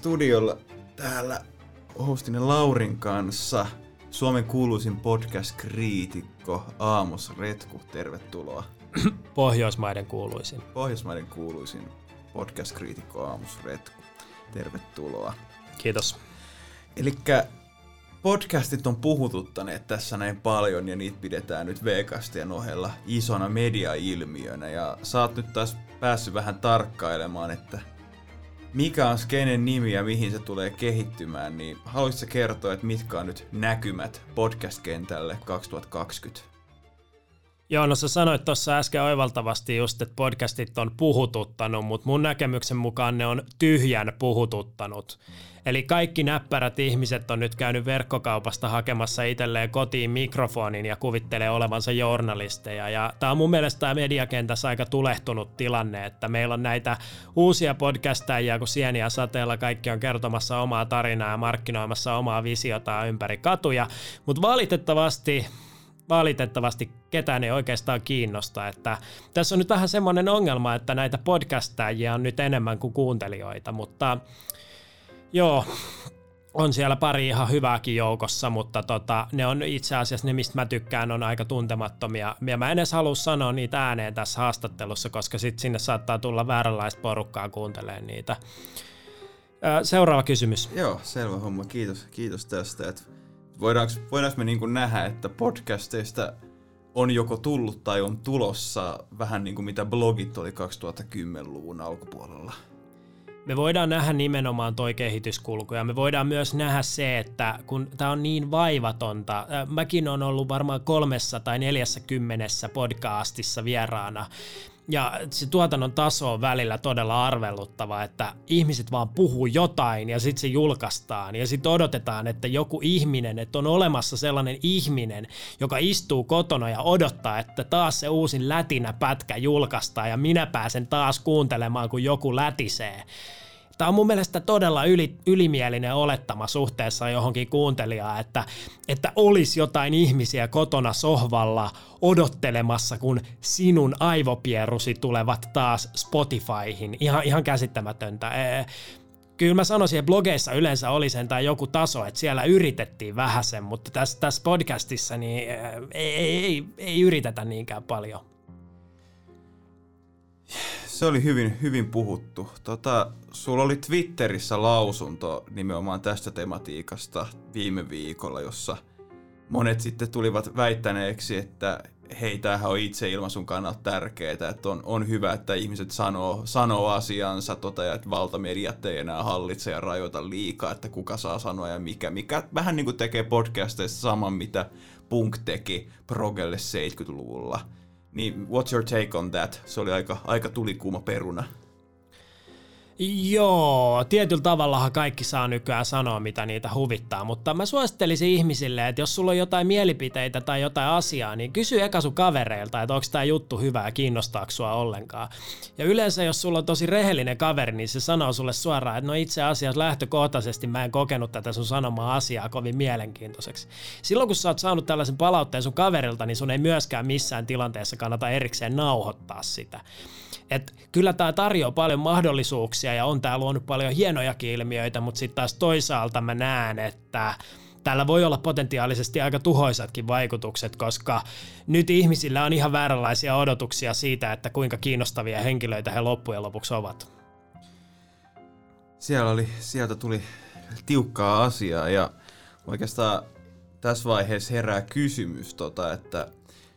studiolla täällä hostinen Laurin kanssa Suomen kuuluisin podcast-kriitikko Aamos Retku. Tervetuloa. Pohjoismaiden kuuluisin. Pohjoismaiden kuuluisin podcast-kriitikko Aamos Retku. Tervetuloa. Kiitos. Eli podcastit on puhututtaneet tässä näin paljon ja niitä pidetään nyt Vegastien ohella isona mediailmiönä ja sä oot nyt taas päässyt vähän tarkkailemaan, että mikä on skenen nimi ja mihin se tulee kehittymään, niin haluaisitko kertoa, että mitkä on nyt näkymät podcast-kentälle 2020? Joo, no sä sanoit tuossa äsken oivaltavasti just, että podcastit on puhututtanut, mutta mun näkemyksen mukaan ne on tyhjän puhututtanut. Eli kaikki näppärät ihmiset on nyt käynyt verkkokaupasta hakemassa itselleen kotiin mikrofonin ja kuvittelee olevansa journalisteja. Ja tämä on mun mielestä tämä mediakentässä aika tulehtunut tilanne, että meillä on näitä uusia podcastajia, kun sieniä sateella kaikki on kertomassa omaa tarinaa ja markkinoimassa omaa visiota ympäri katuja. Mutta valitettavasti valitettavasti ketään ei oikeastaan kiinnosta. Että tässä on nyt vähän semmoinen ongelma, että näitä podcastajia on nyt enemmän kuin kuuntelijoita, mutta joo, on siellä pari ihan hyvääkin joukossa, mutta tota, ne on itse asiassa ne, mistä mä tykkään, on aika tuntemattomia. Ja mä en edes halua sanoa niitä ääneen tässä haastattelussa, koska sit sinne saattaa tulla vääränlaista porukkaa kuuntelemaan niitä. Seuraava kysymys. Joo, selvä homma. Kiitos, kiitos tästä. Että voidaanko, voidaanko me niin nähdä, että podcasteista on joko tullut tai on tulossa vähän niin kuin mitä blogit oli 2010-luvun alkupuolella? Me voidaan nähdä nimenomaan toi kehityskulku ja me voidaan myös nähdä se, että kun tämä on niin vaivatonta, mäkin on ollut varmaan kolmessa tai neljässä kymmenessä podcastissa vieraana ja se tuotannon taso on välillä todella arveluttava, että ihmiset vaan puhuu jotain ja sitten se julkaistaan ja sitten odotetaan, että joku ihminen, että on olemassa sellainen ihminen, joka istuu kotona ja odottaa, että taas se uusin lätinä pätkä julkaistaan ja minä pääsen taas kuuntelemaan, kun joku lätisee. Tämä on mun mielestä todella yli, ylimielinen olettama suhteessa johonkin kuuntelijaan, että, että olisi jotain ihmisiä kotona sohvalla odottelemassa, kun sinun aivopierusi tulevat taas Spotifyhin. Ihan, ihan käsittämätöntä. Kyllä mä sanoisin, että blogeissa yleensä oli sen tai joku taso, että siellä yritettiin vähäsen, mutta tässä, tässä podcastissa niin ei, ei, ei, ei yritetä niinkään paljon. Se oli hyvin, hyvin puhuttu. Tota, sulla oli Twitterissä lausunto nimenomaan tästä tematiikasta viime viikolla, jossa monet sitten tulivat väittäneeksi, että hei, tämähän on ilmaisun kannalta tärkeää, että on, on hyvä, että ihmiset sanoo, sanoo asiansa, tota, ja että valtamediat ei enää hallitse ja rajoita liikaa, että kuka saa sanoa ja mikä. Mikä vähän niin kuin tekee podcasteista saman, mitä Punk teki Progelle 70-luvulla niin what's your take on that? Se oli aika, aika tulikuuma peruna. Joo, tietyllä tavallahan kaikki saa nykyään sanoa, mitä niitä huvittaa, mutta mä suosittelisin ihmisille, että jos sulla on jotain mielipiteitä tai jotain asiaa, niin kysy eka sun kavereilta, että onko tämä juttu hyvä ja kiinnostaako sua ollenkaan. Ja yleensä, jos sulla on tosi rehellinen kaveri, niin se sanoo sulle suoraan, että no itse asiassa lähtökohtaisesti mä en kokenut tätä sun sanomaa asiaa kovin mielenkiintoiseksi. Silloin, kun sä oot saanut tällaisen palautteen sun kaverilta, niin sun ei myöskään missään tilanteessa kannata erikseen nauhoittaa sitä. Et kyllä tämä tarjoaa paljon mahdollisuuksia ja on tää luonut paljon hienojakin ilmiöitä, mutta sitten taas toisaalta mä näen, että tällä voi olla potentiaalisesti aika tuhoisatkin vaikutukset, koska nyt ihmisillä on ihan vääränlaisia odotuksia siitä, että kuinka kiinnostavia henkilöitä he loppujen lopuksi ovat. Siellä oli, sieltä tuli tiukkaa asiaa ja oikeastaan tässä vaiheessa herää kysymys, tota, että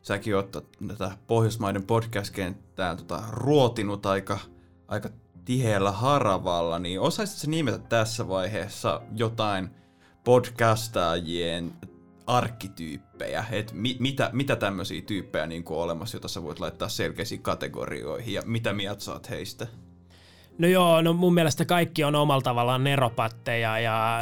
säkin oot tätä Pohjoismaiden podcast-kenttää tota, ruotinut aika, aika tiheällä haravalla, niin osaisitko nimetä tässä vaiheessa jotain podcastajien arkkityyppejä, että mi- mitä, mitä tämmöisiä tyyppejä niin on olemassa, joita sä voit laittaa selkeisiin kategorioihin, ja mitä mieltä saat heistä? No joo, no mun mielestä kaikki on omalla tavallaan neropatteja ja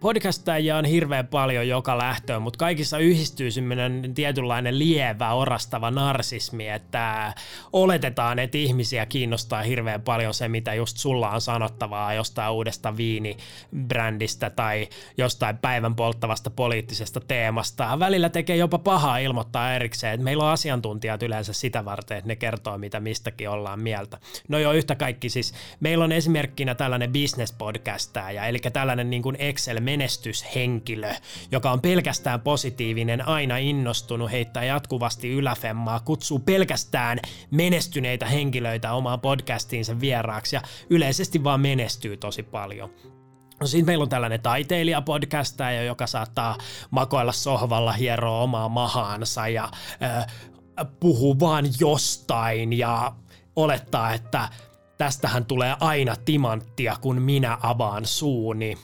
podcastajia on hirveän paljon joka lähtöön, mutta kaikissa yhdistyy semmoinen tietynlainen lievä, orastava narsismi, että oletetaan, että ihmisiä kiinnostaa hirveän paljon se, mitä just sulla on sanottavaa jostain uudesta viinibrändistä tai jostain päivän polttavasta poliittisesta teemasta. Välillä tekee jopa pahaa ilmoittaa erikseen, että meillä on asiantuntijat yleensä sitä varten, että ne kertoo, mitä mistäkin ollaan mieltä. No jo yhtä kaikki siis, meillä on esimerkkinä tällainen business podcastaja, eli tällainen niin kuin Excel-menestyshenkilö, joka on pelkästään positiivinen, aina innostunut, heittää jatkuvasti yläfemmaa, kutsuu pelkästään menestyneitä henkilöitä omaan podcastiinsa vieraaksi ja yleisesti vaan menestyy tosi paljon. No sitten meillä on tällainen taiteilijapodcastaja, joka saattaa makoilla sohvalla, hieroa omaa mahaansa ja äh, puhuu vaan jostain ja olettaa, että tästähän tulee aina timanttia, kun minä avaan suuni.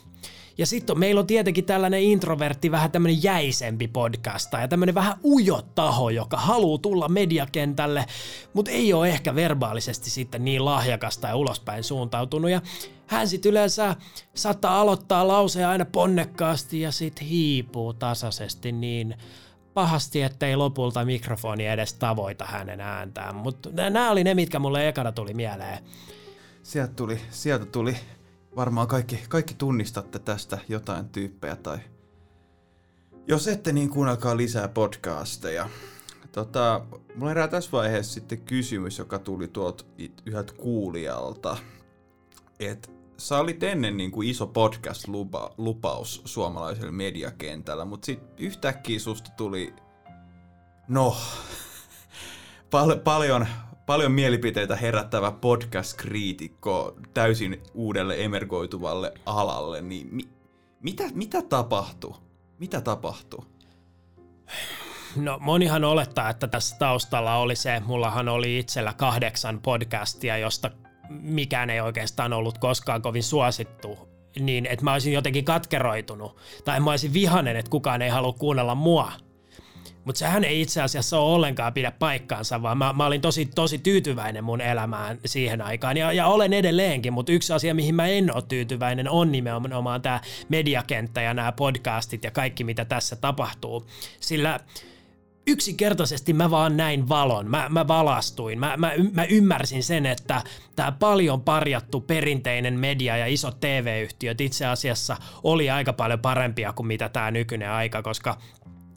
Ja sitten meillä on tietenkin tällainen introvertti, vähän tämmöinen jäisempi podcasta ja tämmöinen vähän ujo taho, joka haluaa tulla mediakentälle, mutta ei ole ehkä verbaalisesti sitten niin lahjakasta ja ulospäin suuntautunut. Ja hän sitten yleensä saattaa aloittaa lauseen aina ponnekkaasti ja sitten hiipuu tasaisesti niin pahasti, ettei lopulta mikrofoni edes tavoita hänen ääntään. Mutta nämä oli ne, mitkä mulle ekana tuli mieleen. Sieltä tuli, sieltä tuli varmaan kaikki, kaikki tunnistatte tästä jotain tyyppejä tai jos ette, niin kuunnelkaa lisää podcasteja. Tota, mulla herää tässä vaiheessa sitten kysymys, joka tuli tuolta yhdeltä kuulijalta. Että sä olit ennen niin kuin iso podcast-lupaus suomalaisella mediakentällä, mutta sitten yhtäkkiä susta tuli, no, pal- paljon, paljon mielipiteitä herättävä podcast-kriitikko täysin uudelle emergoituvalle alalle, niin mi- mitä, mitä tapahtui? Mitä tapahtui? No monihan olettaa, että tässä taustalla oli se, mullahan oli itsellä kahdeksan podcastia, josta mikään ei oikeastaan ollut koskaan kovin suosittu, niin että mä olisin jotenkin katkeroitunut, tai mä olisin vihanen, että kukaan ei halua kuunnella mua. Mutta sehän ei itse asiassa ole ollenkaan pidä paikkaansa, vaan mä, mä olin tosi, tosi tyytyväinen mun elämään siihen aikaan. Ja, ja olen edelleenkin, mutta yksi asia, mihin mä en ole tyytyväinen, on nimenomaan tämä mediakenttä ja nämä podcastit ja kaikki, mitä tässä tapahtuu. Sillä yksinkertaisesti mä vaan näin valon, mä, mä valastuin, mä, mä, mä ymmärsin sen, että tämä paljon parjattu perinteinen media ja isot TV-yhtiöt itse asiassa oli aika paljon parempia kuin mitä tämä nykyinen aika, koska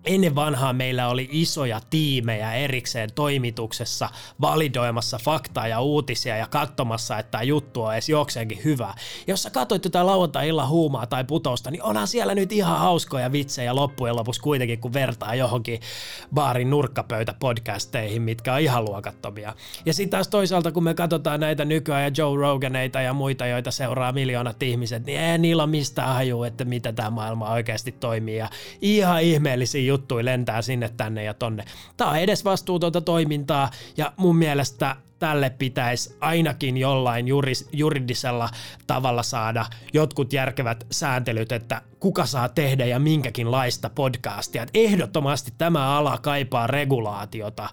Ennen vanhaa meillä oli isoja tiimejä erikseen toimituksessa validoimassa faktaa ja uutisia ja katsomassa, että tämä juttu on edes jokseenkin hyvä. Jos sä katsoit jotain lauantai-illan huumaa tai putousta, niin onhan siellä nyt ihan hauskoja vitsejä loppujen lopuksi kuitenkin, kun vertaa johonkin baarin nurkkapöytä podcasteihin, mitkä on ihan luokattomia. Ja sitten taas toisaalta, kun me katsotaan näitä nykyään ja Joe Roganeita ja muita, joita seuraa miljoonat ihmiset, niin ei niillä ole mistään haju, että mitä tämä maailma oikeasti toimii. Ja ihan ihmeellisiä juttuja lentää sinne tänne ja tonne. Tämä on edes vastuutonta toimintaa ja mun mielestä tälle pitäisi ainakin jollain juris, juridisella tavalla saada jotkut järkevät sääntelyt, että kuka saa tehdä ja minkäkin laista podcastia. Et ehdottomasti tämä ala kaipaa regulaatiota.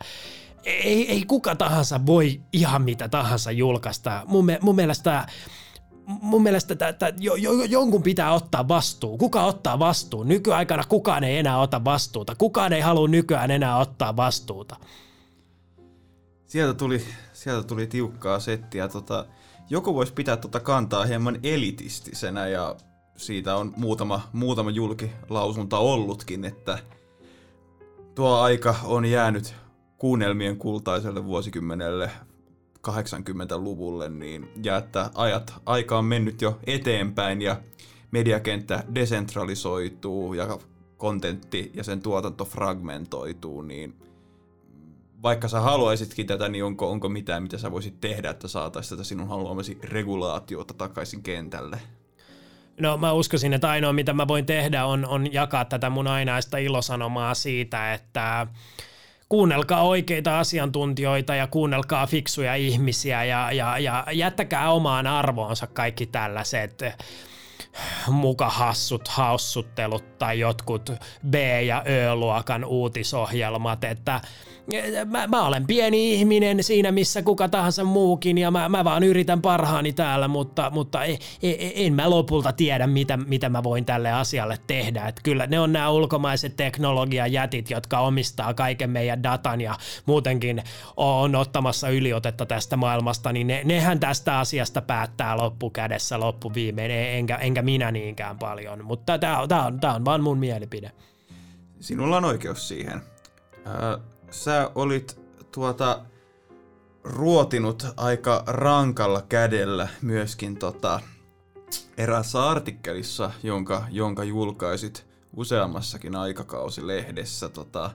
Ei, ei kuka tahansa voi ihan mitä tahansa julkaista. Mun, mun mielestä mun mielestä että, että jo, jo, jonkun pitää ottaa vastuu. Kuka ottaa vastuun? Nykyaikana kukaan ei enää ota vastuuta. Kukaan ei halua nykyään enää ottaa vastuuta. Sieltä tuli, sieltä tuli tiukkaa settiä. Tota, joku voisi pitää tota kantaa hieman elitistisenä ja siitä on muutama, muutama julkilausunta ollutkin, että tuo aika on jäänyt kuunnelmien kultaiselle vuosikymmenelle 80-luvulle, niin, ja että ajat, aika on mennyt jo eteenpäin ja mediakenttä desentralisoituu ja kontentti ja sen tuotanto fragmentoituu, niin vaikka sä haluaisitkin tätä, niin onko, onko mitään, mitä sä voisit tehdä, että saataisiin tätä sinun haluamasi regulaatiota takaisin kentälle? No mä uskoisin, että ainoa mitä mä voin tehdä on, on jakaa tätä mun ainaista ilosanomaa siitä, että kuunnelkaa oikeita asiantuntijoita ja kuunnelkaa fiksuja ihmisiä ja, ja, ja jättäkää omaan arvoonsa kaikki tällaiset muka hassut haussuttelut tai jotkut B- ja Ö-luokan uutisohjelmat, että mä, mä olen pieni ihminen siinä, missä kuka tahansa muukin, ja mä, mä vaan yritän parhaani täällä, mutta, mutta en, en mä lopulta tiedä, mitä, mitä mä voin tälle asialle tehdä. Et kyllä ne on nämä ulkomaiset teknologiajätit, jotka omistaa kaiken meidän datan ja muutenkin on ottamassa yliotetta tästä maailmasta, niin ne, nehän tästä asiasta päättää loppukädessä loppuviimein, enkä, enkä minä niinkään paljon, mutta tämä on, tää on, tää on vaan mun mielipide. Sinulla on oikeus siihen. Sä olit tuota ruotinut aika rankalla kädellä myöskin tota, eräässä artikkelissa, jonka, jonka julkaisit useammassakin aikakausilehdessä tota,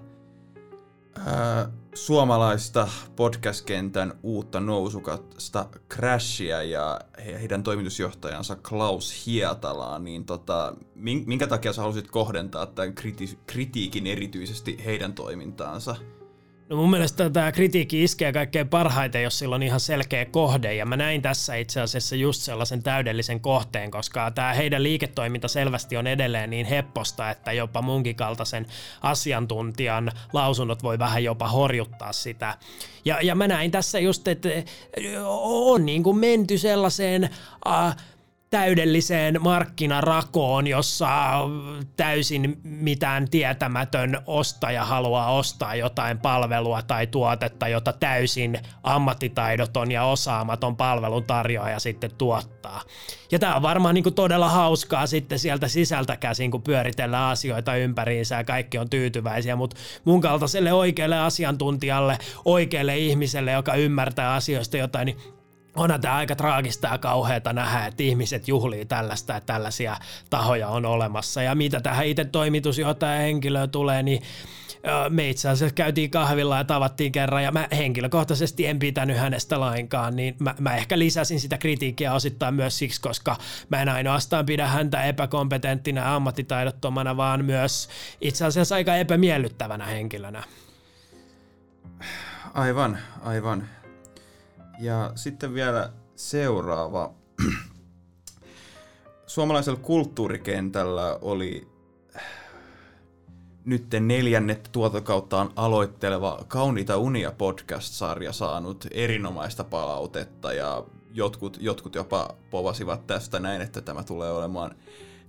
ää, suomalaista podcast-kentän uutta nousukasta Crashia ja heidän toimitusjohtajansa Klaus Hietalaa, niin tota, minkä takia sä halusit kohdentaa tämän kriti- kritiikin erityisesti heidän toimintaansa? No mun mielestä tämä kritiikki iskee kaikkein parhaiten, jos sillä on ihan selkeä kohde, ja mä näin tässä itse asiassa just sellaisen täydellisen kohteen, koska tämä heidän liiketoiminta selvästi on edelleen niin hepposta, että jopa munkin kaltaisen asiantuntijan lausunnot voi vähän jopa horjuttaa sitä. Ja, ja mä näin tässä just, että on niin kuin menty sellaiseen... Uh, täydelliseen markkinarakoon, jossa täysin mitään tietämätön ostaja haluaa ostaa jotain palvelua tai tuotetta, jota täysin ammattitaidoton ja osaamaton palvelun tarjoaja sitten tuottaa. Ja tämä on varmaan niin todella hauskaa sitten sieltä sisältä käsin, kun pyöritellään asioita ympäriinsä ja kaikki on tyytyväisiä, mutta mun kaltaiselle oikealle asiantuntijalle, oikealle ihmiselle, joka ymmärtää asioista jotain, niin onhan tämä aika traagista ja kauheata nähdä, että ihmiset juhlii tällaista, että tällaisia tahoja on olemassa. Ja mitä tähän itse toimitusjohtajan henkilöön tulee, niin me itse asiassa käytiin kahvilla ja tavattiin kerran ja mä henkilökohtaisesti en pitänyt hänestä lainkaan, niin mä, mä ehkä lisäsin sitä kritiikkiä osittain myös siksi, koska mä en ainoastaan pidä häntä epäkompetenttina ja ammattitaidottomana, vaan myös itse asiassa aika epämiellyttävänä henkilönä. Aivan, aivan. Ja sitten vielä seuraava. Suomalaisella kulttuurikentällä oli nyt neljännet tuotokauttaan aloitteleva Kauniita unia podcast-sarja saanut erinomaista palautetta ja jotkut, jotkut jopa povasivat tästä näin, että tämä tulee olemaan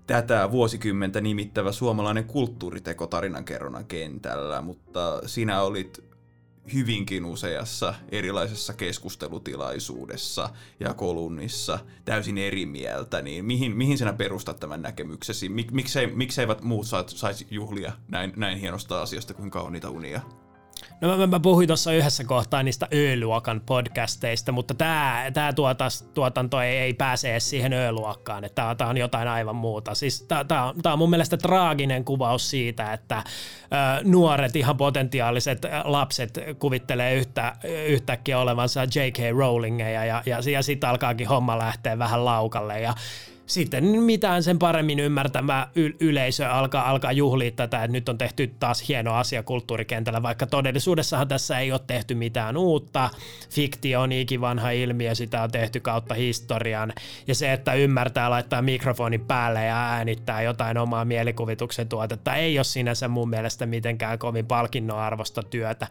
tätä vuosikymmentä nimittävä suomalainen kulttuuriteko tarinankerronnan kentällä, mutta sinä olit hyvinkin useassa erilaisessa keskustelutilaisuudessa ja kolumnissa täysin eri mieltä, niin mihin, mihin sinä perustat tämän näkemyksesi? Mik, miksei, mikseivät muut saisi juhlia näin, näin hienosta asiasta kuin kauniita unia? No mä, mä puhuin tuossa yhdessä kohtaa niistä Ö-luokan podcasteista, mutta tämä tää tuotanto ei, ei pääse edes siihen Ö-luokkaan, että tämä on jotain aivan muuta. Siis tämä on mun mielestä traaginen kuvaus siitä, että ö, nuoret ihan potentiaaliset lapset kuvittelee yhtä, yhtäkkiä olevansa J.K. Rowlingeja ja, ja, ja sitten alkaakin homma lähteä vähän laukalle ja sitten mitään sen paremmin ymmärtämä yleisö alkaa, alkaa juhlia tätä, että nyt on tehty taas hieno asia kulttuurikentällä, vaikka todellisuudessahan tässä ei ole tehty mitään uutta. Fiktio on ikivanha ilmiö, sitä on tehty kautta historian, ja se, että ymmärtää laittaa mikrofonin päälle ja äänittää jotain omaa mielikuvituksen tuotetta, ei ole sinänsä mun mielestä mitenkään kovin palkinnon arvosta työtä.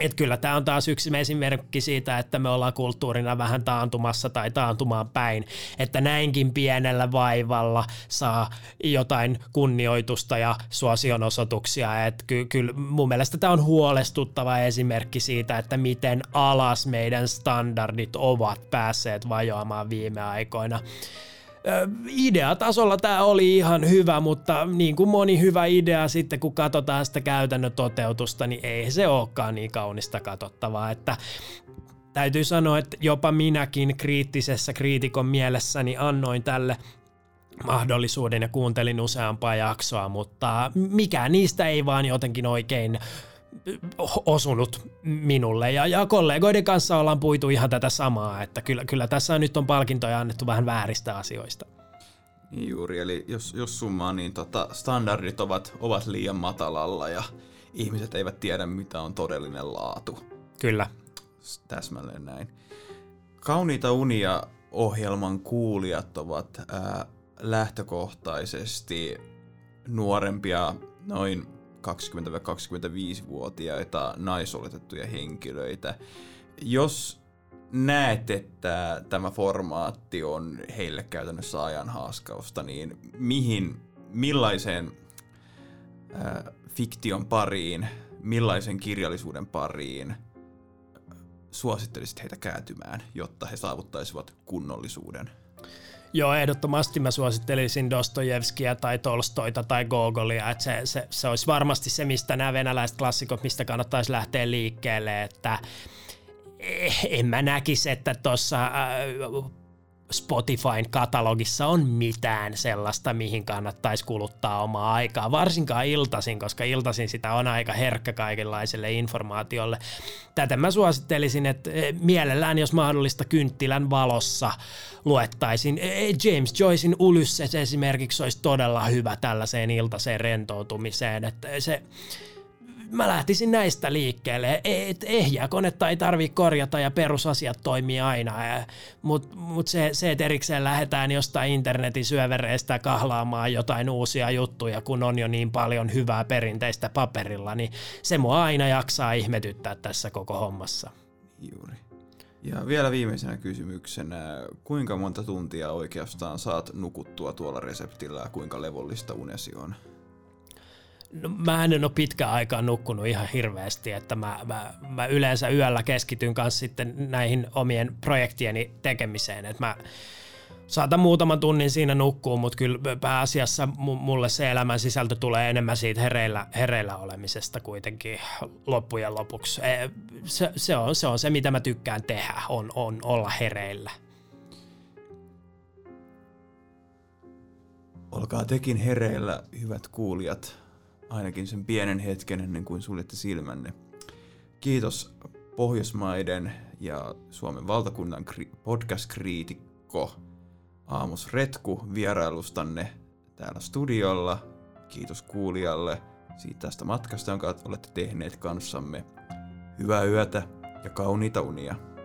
Et kyllä tämä on taas yksi esimerkki siitä, että me ollaan kulttuurina vähän taantumassa tai taantumaan päin, että näinkin pienellä vaivalla saa jotain kunnioitusta ja suosionosoituksia. Et ky- kyllä mun mielestä tämä on huolestuttava esimerkki siitä, että miten alas meidän standardit ovat päässeet vajoamaan viime aikoina ideatasolla tämä oli ihan hyvä, mutta niin kuin moni hyvä idea sitten, kun katsotaan sitä käytännön toteutusta, niin ei se olekaan niin kaunista katsottavaa, että täytyy sanoa, että jopa minäkin kriittisessä kriitikon mielessäni annoin tälle mahdollisuuden ja kuuntelin useampaa jaksoa, mutta mikään niistä ei vaan jotenkin oikein osunut minulle. Ja, ja kollegoiden kanssa ollaan puitu ihan tätä samaa, että kyllä, kyllä tässä nyt on palkintoja annettu vähän vääristä asioista. Niin juuri, eli jos, jos summaa, niin tota, standardit ovat, ovat liian matalalla ja ihmiset eivät tiedä, mitä on todellinen laatu. Kyllä. Täsmälleen näin. Kauniita unia ohjelman kuulijat ovat ää, lähtökohtaisesti nuorempia, noin 20-25-vuotiaita naisoletettuja henkilöitä. Jos näet, että tämä formaatti on heille käytännössä ajan haaskausta, niin mihin, millaiseen äh, fiktion pariin, millaisen kirjallisuuden pariin suosittelisit heitä kääntymään, jotta he saavuttaisivat kunnollisuuden? Joo, ehdottomasti mä suosittelisin Dostojevskia tai Tolstoita tai Gogolia, että se, se, se olisi varmasti se, mistä nämä venäläiset klassikot, mistä kannattaisi lähteä liikkeelle, että eh, en mä näkisi, että tuossa äh, Spotifyn katalogissa on mitään sellaista, mihin kannattaisi kuluttaa omaa aikaa, varsinkaan iltasin, koska iltasin sitä on aika herkkä kaikenlaiselle informaatiolle. Tätä mä suosittelisin, että eh, mielellään, jos mahdollista, kynttilän valossa luettaisiin. Eh, James Joycein Ulysses esimerkiksi olisi todella hyvä tällaiseen iltaseen rentoutumiseen, että se mä lähtisin näistä liikkeelle. Et ehjää konetta ei tarvitse korjata ja perusasiat toimii aina, mutta mut se, se, että erikseen lähdetään jostain internetin syövereistä kahlaamaan jotain uusia juttuja, kun on jo niin paljon hyvää perinteistä paperilla, niin se mua aina jaksaa ihmetyttää tässä koko hommassa. Juuri. Ja vielä viimeisenä kysymyksenä, kuinka monta tuntia oikeastaan saat nukuttua tuolla reseptillä ja kuinka levollista unesi on? No, mä en ole pitkään aikaa nukkunut ihan hirveästi, että mä, mä, mä yleensä yöllä keskityn kanssa sitten näihin omien projektieni tekemiseen, että mä saatan muutaman tunnin siinä nukkuu, mutta kyllä pääasiassa mulle se elämän sisältö tulee enemmän siitä hereillä, hereillä olemisesta kuitenkin loppujen lopuksi. E, se, se, on, se on se, mitä mä tykkään tehdä, on, on olla hereillä. Olkaa tekin hereillä, hyvät kuulijat ainakin sen pienen hetken ennen kuin suljette silmänne. Kiitos Pohjoismaiden ja Suomen valtakunnan podcast-kriitikko Aamus Retku vierailustanne täällä studiolla. Kiitos kuulijalle siitä tästä matkasta, jonka olette tehneet kanssamme. Hyvää yötä ja kauniita unia.